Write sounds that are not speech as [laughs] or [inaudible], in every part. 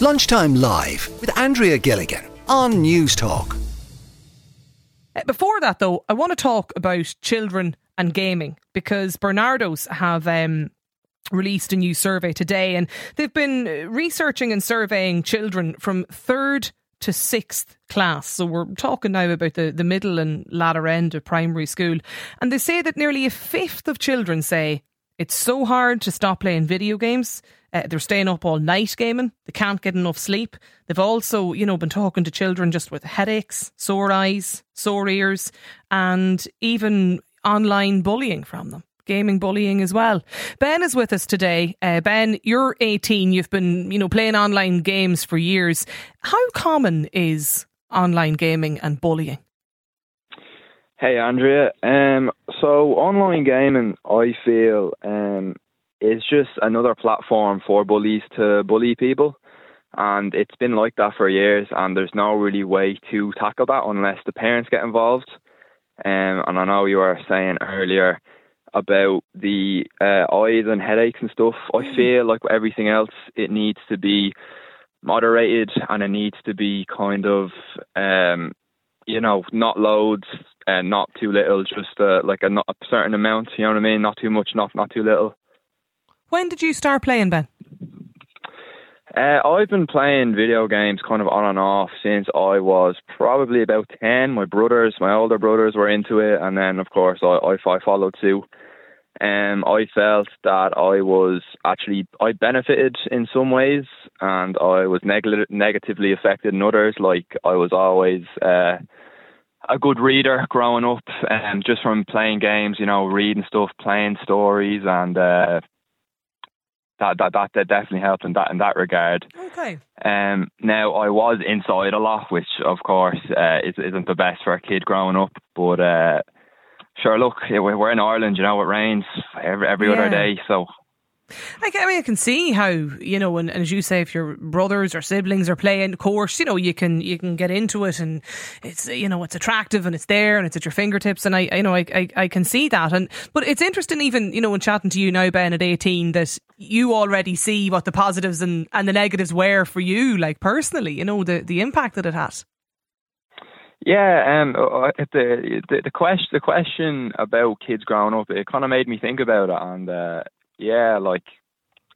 Lunchtime Live with Andrea Gilligan on Newstalk. Uh, Before that, though, I want to talk about children and gaming because Barnardos have um, released a new survey today and they've been uh, researching and surveying children from third to sixth class. So we're talking now about the, the middle and latter end of primary school. And they say that nearly a fifth of children say it's so hard to stop playing video games. Uh, they're staying up all night gaming. They can't get enough sleep. They've also, you know, been talking to children just with headaches, sore eyes, sore ears, and even online bullying from them. Gaming bullying as well. Ben is with us today. Uh, ben, you're 18. You've been, you know, playing online games for years. How common is online gaming and bullying? Hey Andrea. Um, so online gaming, I feel, um, is just another platform for bullies to bully people, and it's been like that for years. And there's no really way to tackle that unless the parents get involved. Um, and I know you were saying earlier about the uh, eyes and headaches and stuff. I feel like everything else, it needs to be moderated and it needs to be kind of, um, you know, not loads and not too little, just uh, like a, not a certain amount. You know what I mean? Not too much, not not too little. When did you start playing, Ben? Uh, I've been playing video games kind of on and off since I was probably about 10. My brothers, my older brothers were into it, and then, of course, I, I, I followed suit. Um, I felt that I was actually, I benefited in some ways, and I was neg- negatively affected in others. Like, I was always uh, a good reader growing up, and just from playing games, you know, reading stuff, playing stories, and uh, that, that that that definitely helped in that in that regard. Okay. Um, now I was inside a lot, which of course uh, is, isn't the best for a kid growing up. But uh, sure, look, we're we're in Ireland. You know, it rains every every Yeah. other day, so I, mean, I can see how you know, and, and as you say, if your brothers or siblings are playing, of course, you know, you can you can get into it, and it's you know, it's attractive and it's there and it's at your fingertips, and I, I know, I, I, I can see that, and but it's interesting, even you know, when chatting to you now, Ben, at eighteen, that you already see what the positives and, and the negatives were for you, like personally, you know, the the impact that it had. Yeah, um, the the the question the question about kids growing up, it kind of made me think about it, and uh, yeah, like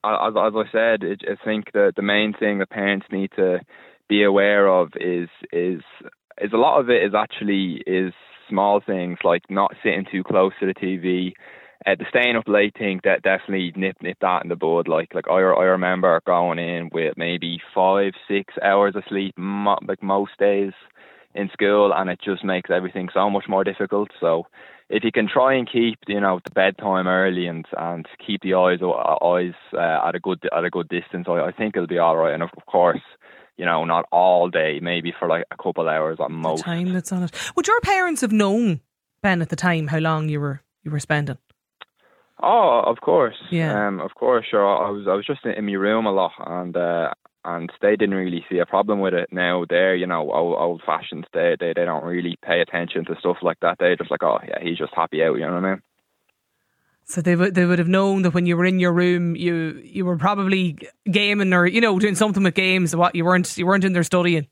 as as I said, it, I think that the main thing the parents need to be aware of is is is a lot of it is actually is small things like not sitting too close to the TV. Uh, the staying up late thing that definitely nip nip that in the bud. Like like I I remember going in with maybe five six hours of sleep, mo- like most days in school, and it just makes everything so much more difficult. So if you can try and keep you know the bedtime early and and keep the eyes eyes uh, at a good at a good distance, I, I think it'll be all right. And of course, you know, not all day, maybe for like a couple hours at The most. time that's on it. Would your parents have known Ben at the time how long you were you were spending? Oh, of course. Yeah. Um, of course. Sure. I was I was just in, in my room a lot, and uh, and they didn't really see a problem with it. Now they're you know old, old fashioned. They they they don't really pay attention to stuff like that. They're just like oh yeah he's just happy out. You know what I mean? So they would they would have known that when you were in your room, you you were probably gaming or you know doing something with games. What you weren't you weren't in there studying.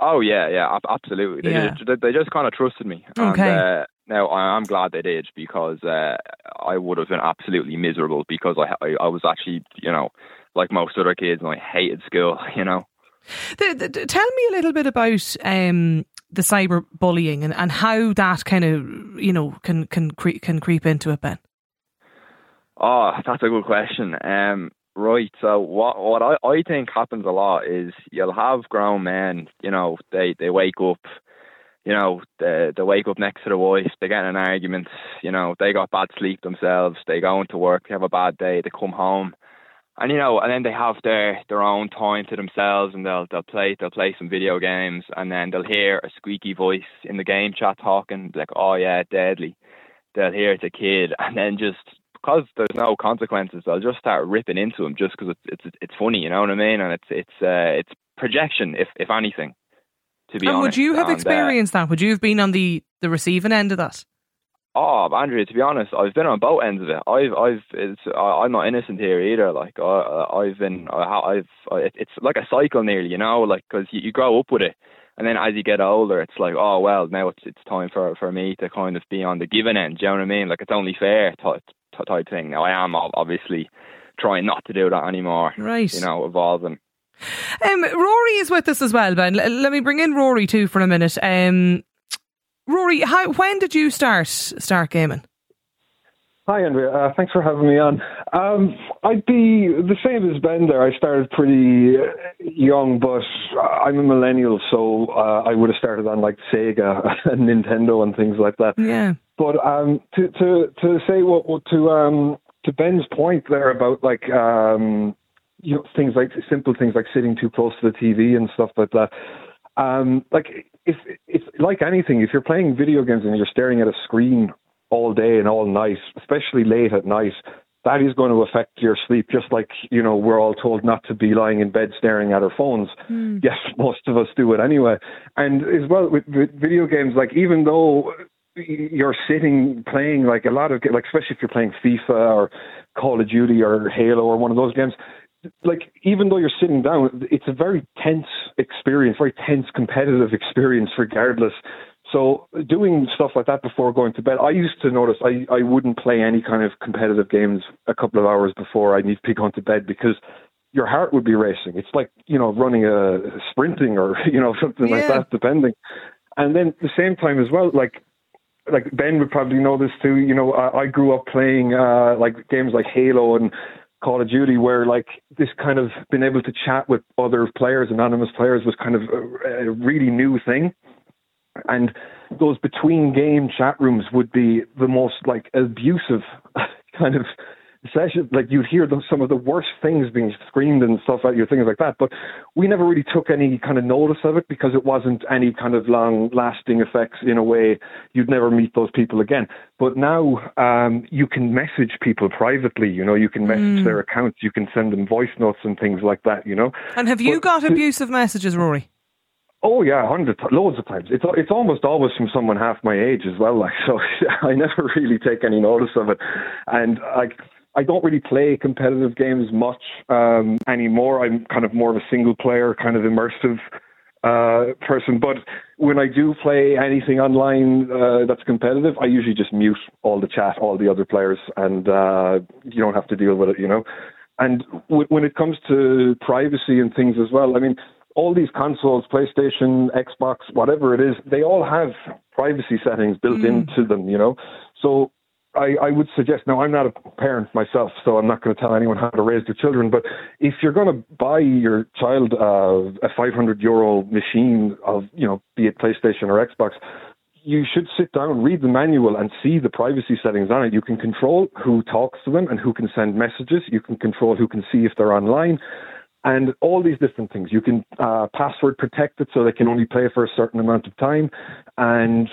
Oh yeah, yeah, absolutely. They Yeah. just, they, just kind of trusted me. Okay. And, uh, now I- I'm glad they did because uh, I would have been absolutely miserable because I, I I was actually you know like most other kids and I hated school. [laughs] You know. The, the- tell me a little bit about um, the cyber bullying and, and how that kind of you know can can cre- can creep into it, Ben. Oh, that's a good question. Um, right. So what what I, I think happens a lot is you'll have grown men. You know, they they wake up. You know, they they wake up next to the wife. They get in an argument. You know, they got bad sleep themselves. They go into work. They have a bad day. They come home. And you know, and then they have their their own time to themselves, and they'll they'll play they'll play some video games, and then they'll hear a squeaky voice in the game chat talking like, "Oh yeah, deadly." They'll hear it's a kid, and then just because there's no consequences, they'll just start ripping into him just because it's it's it's funny, you know what I mean? And it's it's uh, it's projection, if if anything. To be and would you have And, uh, experienced that? Would you have been on the the receiving end of that? Oh, Andrea, to be honest, I've been on both ends of it. I've, I've, it's, I'm not innocent here either. Like, I, I've been, I've, it's like a cycle nearly, you know, like because you, you grow up with it, and then as you get older, it's like, oh well, now it's it's time for for me to kind of be on the giving end. Do you know what I mean? Like it's only fair type type thing. Now I am obviously trying not to do that anymore. Right. You know, evolving. Um, Rory is with us as well, Ben. L- let me bring in Rory too for a minute. Um, Rory, how when did you start start gaming? Hi, Andrea. Uh, thanks for having me on. Um, I'd be the same as Ben there. I started pretty young, but I'm a millennial, so uh, I would have started on like Sega [laughs] and Nintendo and things like that. Yeah. But um, to to to say what, what to um, to Ben's point there about like um, you know things like simple things like sitting too close to the TV and stuff like that. Um, like if it's like anything, if you're playing video games and you're staring at a screen all day and all night, especially late at night, that is going to affect your sleep. Just like you know, we're all told not to be lying in bed staring at our phones. Mm. Yes, [laughs] most of us do it anyway. And as well with, with video games, like even though you're sitting playing like a lot of like especially if you're playing FIFA or Call of Duty or Halo or one of those games like even though you're sitting down it's a very tense experience very tense competitive experience regardless so doing stuff like that before going to bed, I used to notice I, I wouldn't play any kind of competitive games a couple of hours before I need to be going to bed because your heart would be racing. It's like, you know, running a sprinting or, [laughs] you know, something yeah. like that, depending. And then at the same time as well, like like Ben would probably know this too. You know, I, I grew up playing uh, like games like Halo and Call of Duty, where like this kind of being able to chat with other players, anonymous players, was kind of a, a really new thing. And those between game chat rooms would be the most like abusive [laughs] kind of session. Like you'd hear the, some of the worst things being screamed and stuff at you, things like that. But we never really took any kind of notice of it because it wasn't any kind of long lasting effects in a way you'd never meet those people again. But now um, you can message people privately. You know, you can message mm. their accounts, you can send them voice notes and things like that. You know. And have you but got abusive messages, Rory? Oh yeah, hundreds, loads of times. It's it's almost always from someone half my age as well. Like [laughs] so, I never really take any notice of it, and like I don't really play competitive games much um, anymore. I'm kind of more of a single player, kind of immersive uh, person. But when I do play anything online uh, that's competitive, I usually just mute all the chat, all the other players, and uh, you don't have to deal with it, you know. And w- when it comes to privacy and things as well, I mean all these consoles, PlayStation, Xbox, whatever it is, they all have privacy settings built mm. into them, you know. So I, I, would suggest now I'm not a parent myself, so I'm not going to tell anyone how to raise their children. But if you're going to buy your child uh, a 500 euro machine of, you know, be it PlayStation or Xbox, you should sit down, read the manual, and see the privacy settings on it. You can control who talks to them and who can send messages. You can control who can see if they're online and all these different things. You can uh, password protect it so they can only play for a certain amount of time and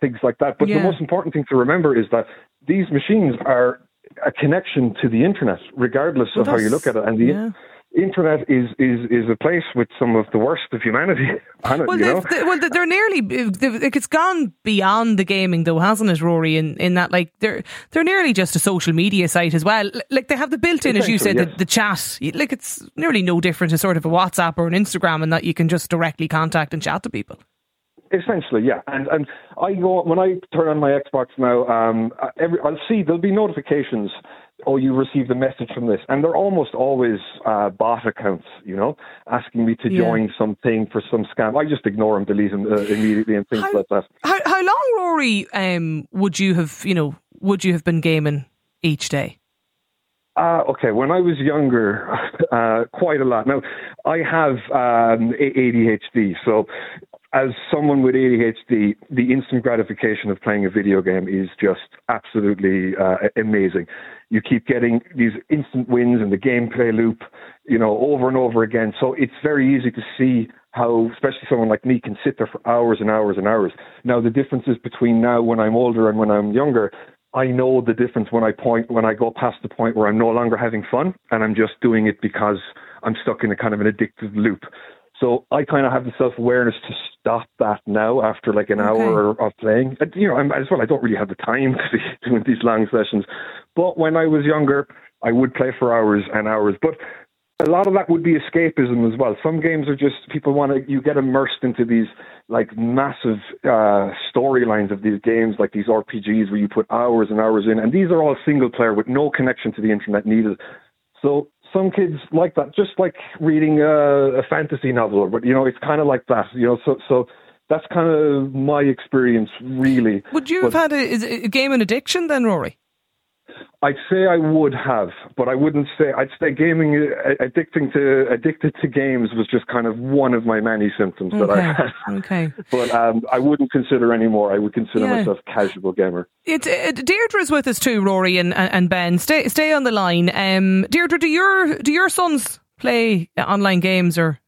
things like that. But yeah. the most important thing to remember is that these machines are a connection to the internet, regardless well, of how you look at it. And the, yeah internet is, is, is a place with some of the worst of humanity [laughs] on it. Well, you know? they, well they're nearly. It's gone beyond the gaming, though, hasn't it, Rory? In in that, like they're they're nearly just a social media site as well. Like they have the built-in, as you said, yes. the, the chat. Like it's nearly no different to sort of a WhatsApp or an Instagram, in that you can just directly contact and chat to people. Essentially, yeah, and and I go when I turn on my Xbox now. Um, every I'll see there'll be notifications oh, you received a message from this. And they're almost always uh, bot accounts, you know, asking me to yeah. join something for some scam. I just ignore them, delete them uh, immediately and things how, like that. How, how long, Rory, um, would you have, you know, would you have been gaming each day? Uh, okay, when I was younger, [laughs] uh, quite a lot. Now, I have um, ADHD, so as someone with ADHD, the instant gratification of playing a video game is just absolutely uh, amazing. You keep getting these instant wins in the gameplay loop, you know, over and over again. So it's very easy to see how, especially someone like me, can sit there for hours and hours and hours. Now, the differences between now when I'm older and when I'm younger, I know the difference when I point when I go past the point where I'm no longer having fun and I'm just doing it because I'm stuck in a kind of an addictive loop. So I kind of have the self awareness to stop that now after like an okay. hour of playing. You know, I'm, as well, I don't really have the time [laughs] to be doing these long sessions. But when I was younger, I would play for hours and hours. But a lot of that would be escapism as well. Some games are just people want to you get immersed into these like massive uh, storylines of these games, like these RPGs where you put hours and hours in, and these are all single player with no connection to the internet needed. So some kids like that, just like reading a, a fantasy novel, but you know, it's kind of like that, you know. So so that's kind of my experience, really. Would you but, have had a, a gaming addiction then, Rory? I'd say I would have, but I wouldn't say I'd say gaming uh, addicting to addicted to games was just kind of one of my many symptoms okay. that I had. Okay. [laughs] But um, I wouldn't consider anymore. I would consider yeah. myself casual gamer. It's it, Deirdre's with us too, Rory and and Ben. Stay stay on the line. Um, Deirdre, do your do your sons play online games or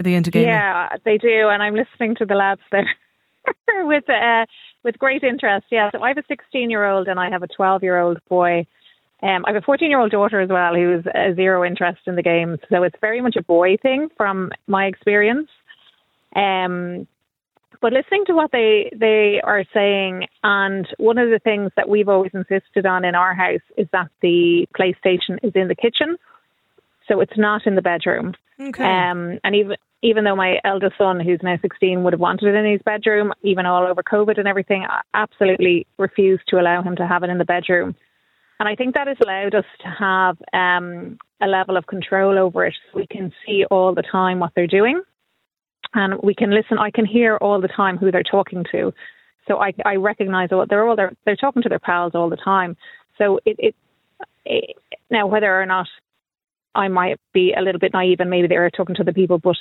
are they into gaming? Yeah, they do, and I'm listening to the lads there [laughs] with uh, with great interest. Yeah, so I have a 16 year old and I have a 12 year old boy. Um, I have a 14 year old daughter as well who's a zero interest in the game. So it's very much a boy thing from my experience. Um, but listening to what they they are saying, and one of the things that we've always insisted on in our house is that the PlayStation is in the kitchen, so it's not in the bedroom. Okay. Um, and even even though my eldest son, who's now 16, would have wanted it in his bedroom, even all over COVID and everything, I absolutely refused to allow him to have it in the bedroom. And I think that has allowed us to have um, a level of control over it. We can see all the time what they're doing, and we can listen. I can hear all the time who they're talking to, so I, I recognise what they're all they're, they're talking to their pals all the time. So it, it, it now whether or not I might be a little bit naive and maybe they are talking to the people, but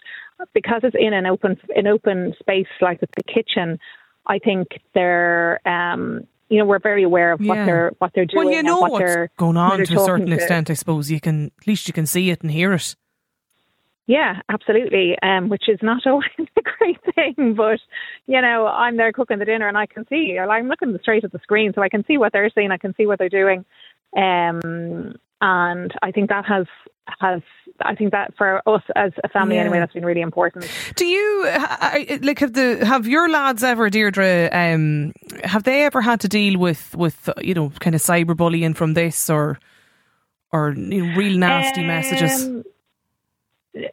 because it's in an open an open space like the kitchen, I think they're um, you know we're very aware of yeah. what they're what they're doing. Well, you know what what's going on to a certain to. extent, I suppose. You can at least you can see it and hear it. Yeah, absolutely. Um, which is not [laughs] always a great thing, but you know, I'm there cooking the dinner and I can see. I'm looking straight at the screen, so I can see what they're seeing. I can see what they're doing. Um, and I think that has has I think that for us as a family yeah. anyway that's been really important. Do you like have the have your lads ever Deirdre um, have they ever had to deal with with you know kind of cyberbullying from this or or you know, real nasty um, messages?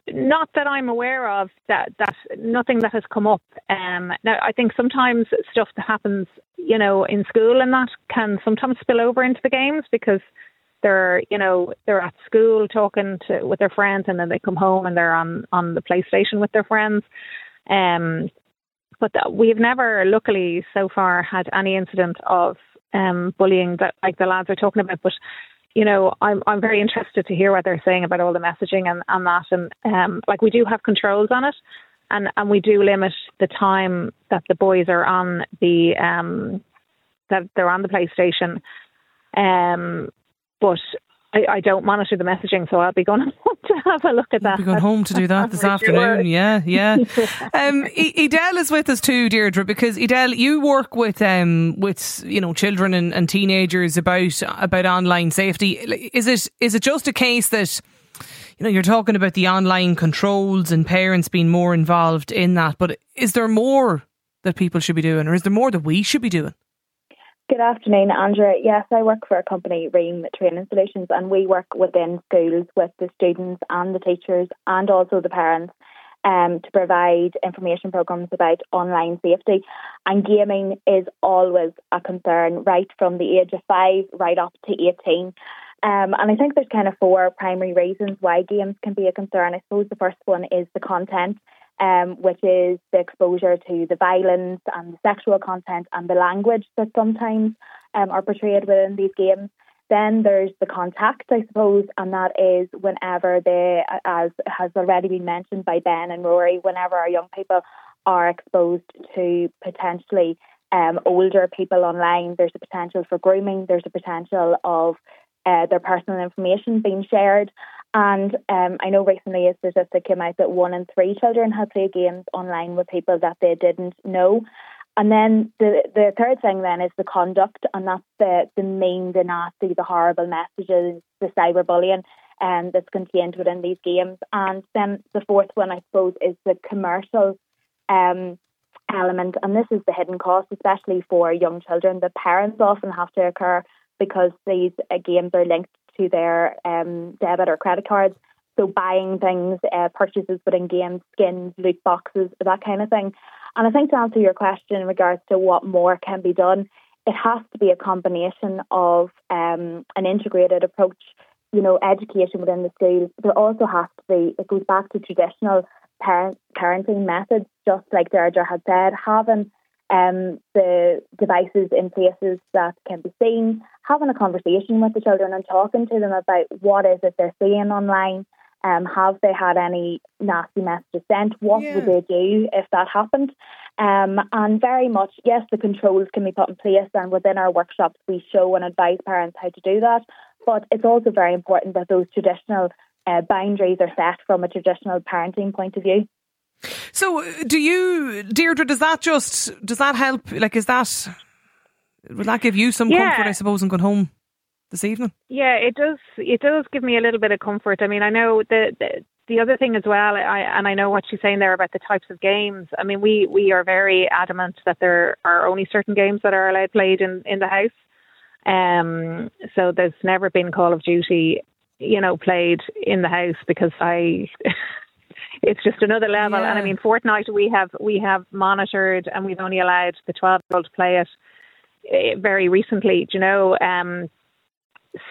Not that I'm aware of. That that nothing that has come up. Um, now I think sometimes stuff that happens, you know, in school and that can sometimes spill over into the games because they're you know they're at school talking to with their friends and then they come home and they're on on the PlayStation with their friends. Um, but we've never, luckily, so far had any incident of um, bullying that like the lads are talking about. But you know, I'm I'm very interested to hear what they're saying about all the messaging and, and that. And um, like we do have controls on it, and and we do limit the time that the boys are on the um that they're on the PlayStation. Um, but I, I, don't monitor the messaging, so I'll be going [laughs] to have a look at that. You'll be going home to do that [laughs] this afternoon. Sure. Yeah, yeah. [laughs] um, Edel is with us too, Deirdre, because Edel, you work with um, with you know children and, and teenagers about about online safety. Is it is it just a case that you know you're talking about the online controls and parents being more involved in that, but is there more that people should be doing, or is there more that we should be doing? Good afternoon, Andrea. Yes, I work for a company, Ream Training Solutions, and we work within schools with the students and the teachers and also the parents um, to provide information programs about online safety. And gaming is always a concern, right from the age of five right up to 18. Um, and I think there's kind of four primary reasons why games can be a concern. I suppose the first one is the content um, which is the exposure to the violence and the sexual content and the language that sometimes um, are portrayed within these games. Then there's the contact, I suppose, and that is whenever they, as has already been mentioned by Ben and Rory, whenever our young people are exposed to potentially um, older people online, there's a potential for grooming, there's a potential of uh, their personal information being shared. And um, I know recently a statistic came out that one in three children had played games online with people that they didn't know. And then the the third thing then is the conduct, and that's the the mean, the nasty, the horrible messages, the cyberbullying um, that's contained within these games. And then the fourth one, I suppose, is the commercial um, element, and this is the hidden cost, especially for young children. The parents often have to occur because these uh, games are linked to their um, debit or credit cards. So buying things, uh, purchases within games, skins, loot boxes, that kind of thing. And I think to answer your question in regards to what more can be done, it has to be a combination of um, an integrated approach, you know, education within the schools. There also has to be, it goes back to traditional parent, parenting methods, just like Deirdre had said, having um, the devices in places that can be seen, having a conversation with the children and talking to them about what is it they're seeing online. Um, have they had any nasty messages sent? What yeah. would they do if that happened? Um, and very much, yes, the controls can be put in place, and within our workshops, we show and advise parents how to do that. But it's also very important that those traditional uh, boundaries are set from a traditional parenting point of view. So, do you, Deirdre? Does that just does that help? Like, is that would that give you some yeah. comfort? I suppose, in going home this evening. Yeah, it does. It does give me a little bit of comfort. I mean, I know the the, the other thing as well, I, and I know what she's saying there about the types of games. I mean, we we are very adamant that there are only certain games that are allowed played in in the house. Um, so there's never been Call of Duty, you know, played in the house because I. [laughs] it's just another level. Yeah. And I mean, Fortnite we have we have monitored, and we've only allowed the twelve year old to play it eh, very recently. Do you know? Um,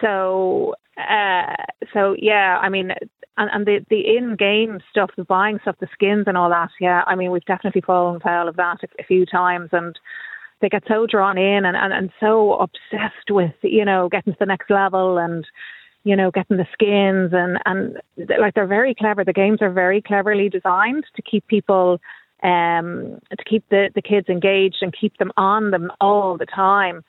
so uh, so yeah, I mean, and, and the the in game stuff, the buying stuff, the skins and all that. Yeah, I mean, we've definitely fallen foul of that a, a few times, and they get so drawn in and, and and so obsessed with you know getting to the next level and you know getting the skins and and like they're very clever. The games are very cleverly designed to keep people um to keep the the kids engaged and keep them on them all the time.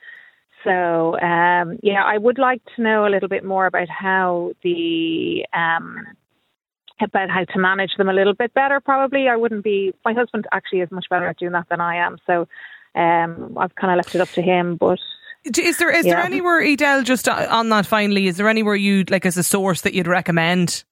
So um, yeah, I would like to know a little bit more about how the um, about how to manage them a little bit better. Probably, I wouldn't be. My husband actually is much better at doing that than I am. So um, I've kind of left it up to him. But is there is yeah. there anywhere Edel just on that finally? Is there anywhere you'd like as a source that you'd recommend?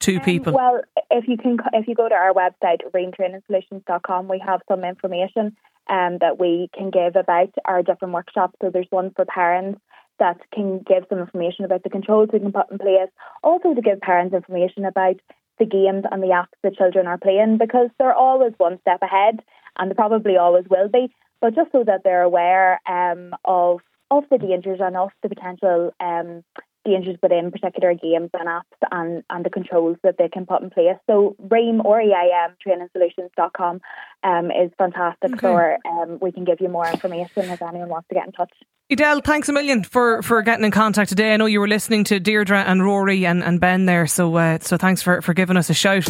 to um, people? Well, if you can, if you go to our website reamtrainingsolutions.com, we have some information um, that we can give about our different workshops. So there's one for parents that can give some information about the controls we can put in place, also to give parents information about the games and the apps the children are playing because they're always one step ahead and they probably always will be. But just so that they're aware um, of of the dangers and of the potential um, dangers within particular games and apps and, and the controls that they can put in place. So REAM or EIM trainingsolutions.com um, is fantastic okay. for um, we can give you more information if anyone wants to get in touch. Edel, thanks a million for, for getting in contact today. I know you were listening to Deirdre and Rory and, and Ben there, so uh, so thanks for, for giving us a shout.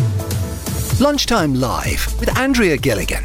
Lunchtime Live with Andrea Gilligan.